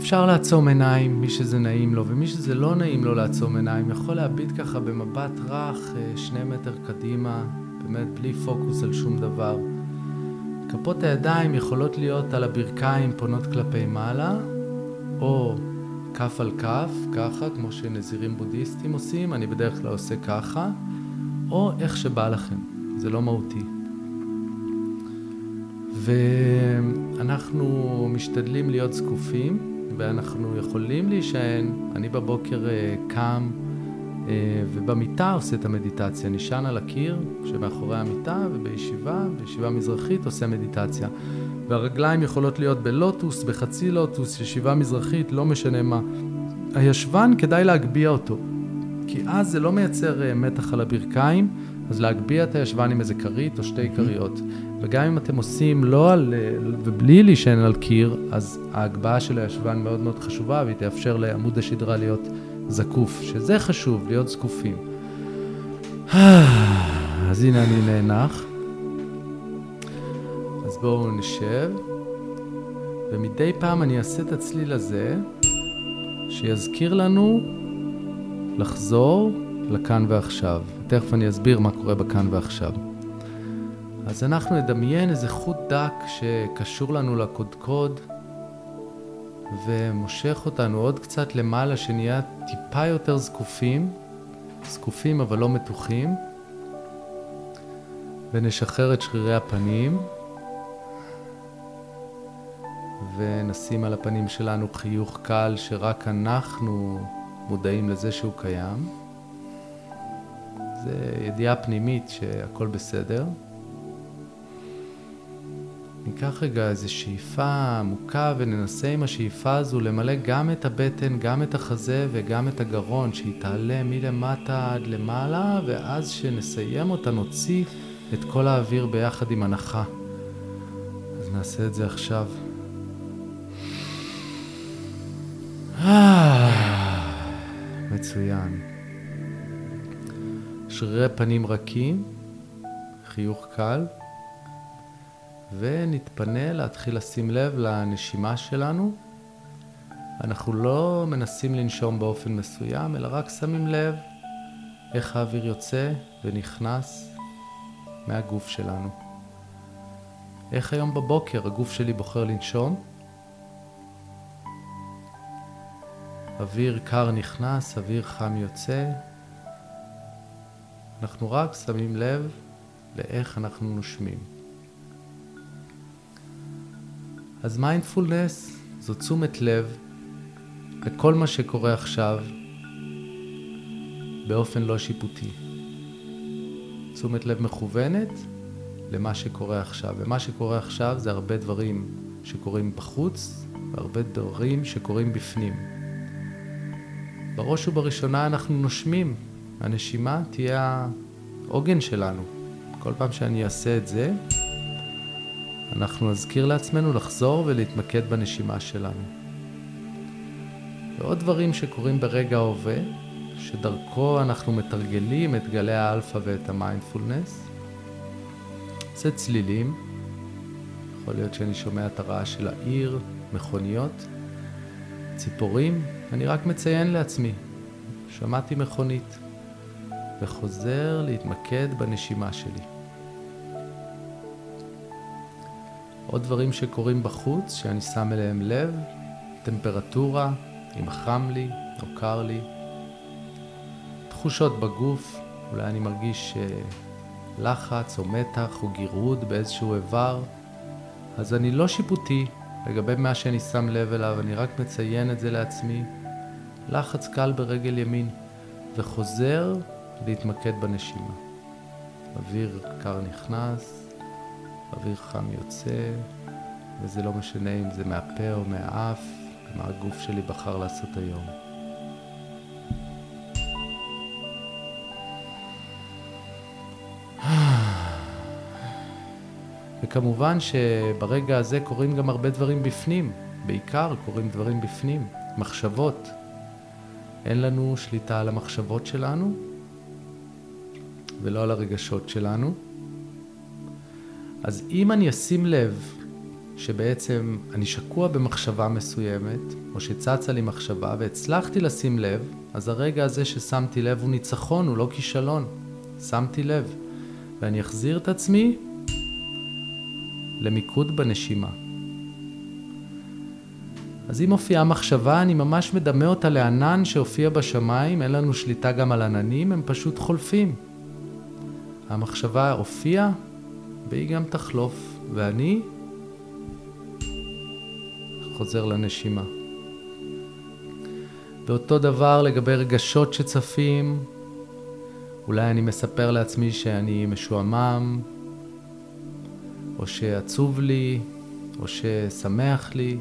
אפשר לעצום עיניים, מי שזה נעים לו, ומי שזה לא נעים לו לעצום עיניים, יכול להביט ככה במבט רך אה, שני מטר קדימה, באמת בלי פוקוס על שום דבר. כפות הידיים יכולות להיות על הברכיים פונות כלפי מעלה, או כף על כף, ככה, כמו שנזירים בודהיסטים עושים, אני בדרך כלל עושה ככה, או איך שבא לכם, זה לא מהותי. ואנחנו משתדלים להיות זקופים, ואנחנו יכולים להישען. אני בבוקר אה, קם אה, ובמיטה עושה את המדיטציה, נשען על הקיר שמאחורי המיטה, ובישיבה, בישיבה מזרחית עושה מדיטציה. והרגליים יכולות להיות בלוטוס, בחצי לוטוס, ישיבה מזרחית, לא משנה מה. הישבן, כדאי להגביה אותו, כי אז זה לא מייצר אה, מתח על הברכיים, אז להגביה את הישבן עם איזה כרית או שתי כריות. וגם אם אתם עושים לא על, ובלי להישען על קיר, אז ההגבהה של הישבן מאוד מאוד חשובה, והיא תאפשר לעמוד השדרה להיות זקוף, שזה חשוב, להיות זקופים. אז הנה אני נאנח. אז בואו נשב, ומדי פעם אני אעשה את הצליל הזה, שיזכיר לנו לחזור לכאן ועכשיו. תכף אני אסביר מה קורה בכאן ועכשיו. אז אנחנו נדמיין איזה חוט דק שקשור לנו לקודקוד ומושך אותנו עוד קצת למעלה, שנהיה טיפה יותר זקופים, זקופים אבל לא מתוחים, ונשחרר את שרירי הפנים. ונשים על הפנים שלנו חיוך קל שרק אנחנו מודעים לזה שהוא קיים. זה ידיעה פנימית שהכל בסדר. ניקח רגע איזו שאיפה עמוקה וננסה עם השאיפה הזו למלא גם את הבטן, גם את החזה וגם את הגרון, שהיא תעלה מלמטה עד למעלה, ואז שנסיים אותה נוציא את כל האוויר ביחד עם הנחה. אז נעשה את זה עכשיו. מצוין. שרירי פנים רכים, חיוך קל, ונתפנה להתחיל לשים לב לנשימה שלנו. אנחנו לא מנסים לנשום באופן מסוים, אלא רק שמים לב איך האוויר יוצא ונכנס מהגוף שלנו. איך היום בבוקר הגוף שלי בוחר לנשום? אוויר קר נכנס, אוויר חם יוצא. אנחנו רק שמים לב לאיך אנחנו נושמים. אז מיינדפולנס זו תשומת לב לכל מה שקורה עכשיו באופן לא שיפוטי. תשומת לב מכוונת למה שקורה עכשיו. ומה שקורה עכשיו זה הרבה דברים שקורים בחוץ והרבה דברים שקורים בפנים. בראש ובראשונה אנחנו נושמים. הנשימה תהיה העוגן שלנו. כל פעם שאני אעשה את זה, אנחנו נזכיר לעצמנו לחזור ולהתמקד בנשימה שלנו. ועוד דברים שקורים ברגע ההווה, שדרכו אנחנו מתרגלים את גלי האלפא ואת המיינדפולנס. זה צלילים, יכול להיות שאני שומע את הרעש של העיר, מכוניות, ציפורים, אני רק מציין לעצמי, שמעתי מכונית, וחוזר להתמקד בנשימה שלי. עוד דברים שקורים בחוץ, שאני שם אליהם לב, טמפרטורה, אם חם לי או קר לי, תחושות בגוף, אולי אני מרגיש אה, לחץ או מתח או גירוד באיזשהו איבר, אז אני לא שיפוטי לגבי מה שאני שם לב אליו, אני רק מציין את זה לעצמי. לחץ קל ברגל ימין, וחוזר להתמקד בנשימה. אוויר קר נכנס, אוויר חם יוצא, וזה לא משנה אם זה מהפה או מהאף, מה הגוף שלי בחר לעשות היום. וכמובן שברגע הזה קורים גם הרבה דברים בפנים, בעיקר קורים דברים בפנים, מחשבות. אין לנו שליטה על המחשבות שלנו ולא על הרגשות שלנו. אז אם אני אשים לב שבעצם אני שקוע במחשבה מסוימת, או שצצה לי מחשבה והצלחתי לשים לב, אז הרגע הזה ששמתי לב הוא ניצחון, הוא לא כישלון. שמתי לב. ואני אחזיר את עצמי למיקוד בנשימה. אז אם מופיעה מחשבה, אני ממש מדמה אותה לענן שהופיע בשמיים, אין לנו שליטה גם על עננים, הם פשוט חולפים. המחשבה הופיעה, והיא גם תחלוף, ואני חוזר לנשימה. ואותו דבר לגבי רגשות שצפים, אולי אני מספר לעצמי שאני משועמם, או שעצוב לי, או ששמח לי.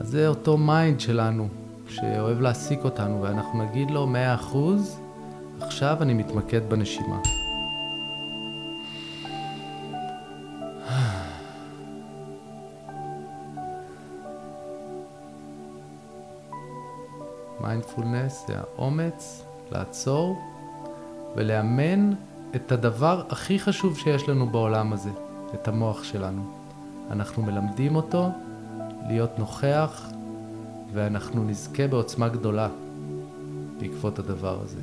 אז זה אותו mind שלנו, שאוהב להעסיק אותנו, ואנחנו נגיד לו מאה אחוז, עכשיו אני מתמקד בנשימה. מיינדפולנס זה האומץ לעצור ולאמן את הדבר הכי חשוב שיש לנו בעולם הזה, את המוח שלנו. אנחנו מלמדים אותו להיות נוכח ואנחנו נזכה בעוצמה גדולה בעקבות הדבר הזה.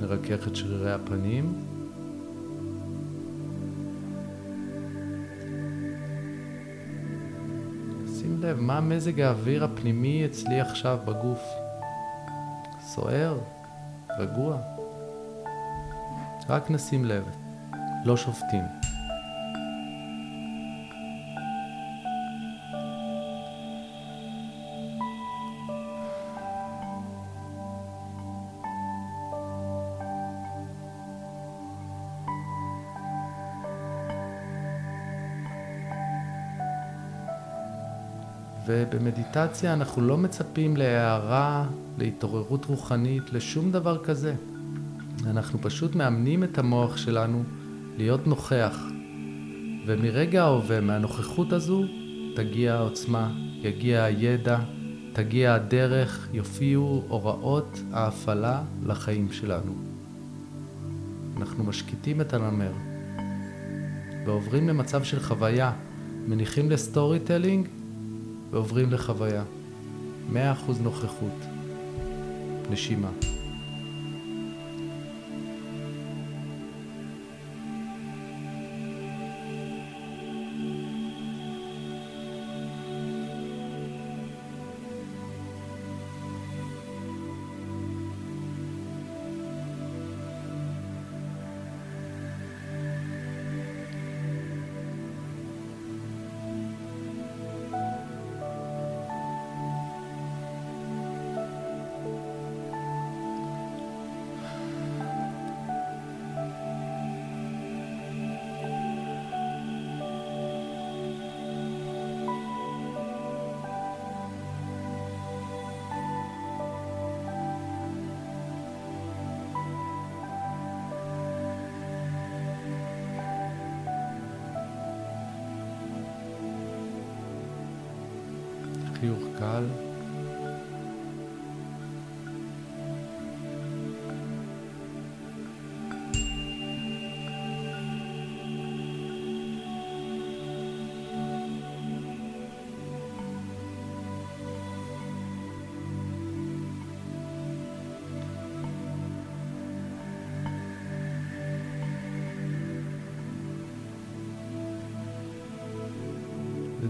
נרכך את שרירי הפנים. שים לב, מה מזג האוויר הפנימי אצלי עכשיו בגוף? סוער? רגוע? רק נשים לב, לא שופטים. ובמדיטציה אנחנו לא מצפים להערה, להתעוררות רוחנית, לשום דבר כזה. אנחנו פשוט מאמנים את המוח שלנו להיות נוכח. ומרגע ההווה, מהנוכחות הזו, תגיע העוצמה, יגיע הידע, תגיע הדרך, יופיעו הוראות ההפעלה לחיים שלנו. אנחנו משקיטים את הנמר ועוברים למצב של חוויה, מניחים ל storytelling ועוברים לחוויה. מאה אחוז נוכחות. נשימה. חיוך קל.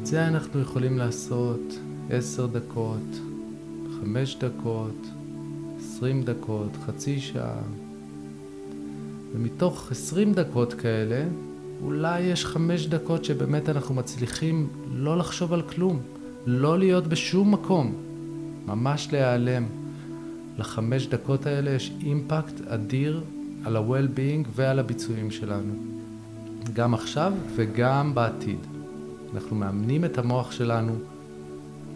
את זה אנחנו יכולים לעשות עשר דקות, חמש דקות, עשרים דקות, חצי שעה. ומתוך עשרים דקות כאלה, אולי יש חמש דקות שבאמת אנחנו מצליחים לא לחשוב על כלום, לא להיות בשום מקום, ממש להיעלם. לחמש דקות האלה יש אימפקט אדיר על ה-well-being ועל הביצועים שלנו. גם עכשיו וגם בעתיד. אנחנו מאמנים את המוח שלנו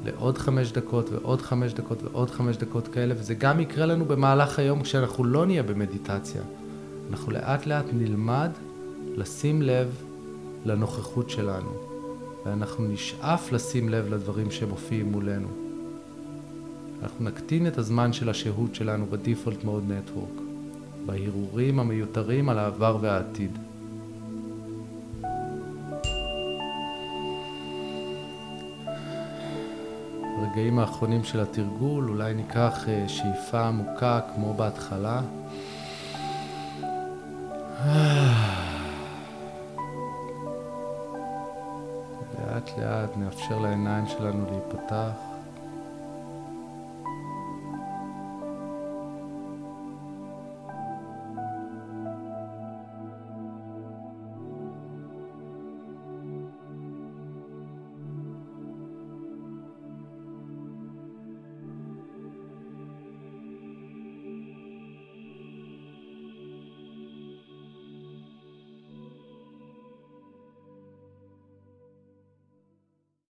לעוד חמש דקות ועוד חמש דקות ועוד חמש דקות כאלה, וזה גם יקרה לנו במהלך היום כשאנחנו לא נהיה במדיטציה. אנחנו לאט לאט נלמד לשים לב לנוכחות שלנו. ואנחנו נשאף לשים לב לדברים שמופיעים מולנו. אנחנו נקטין את הזמן של השהות שלנו בדיפולט מוד נטוורק, בהרהורים המיותרים על העבר והעתיד. ברגעים האחרונים של התרגול אולי ניקח אה, שאיפה עמוקה כמו בהתחלה. לאט לאט נאפשר לעיניים שלנו להיפתח.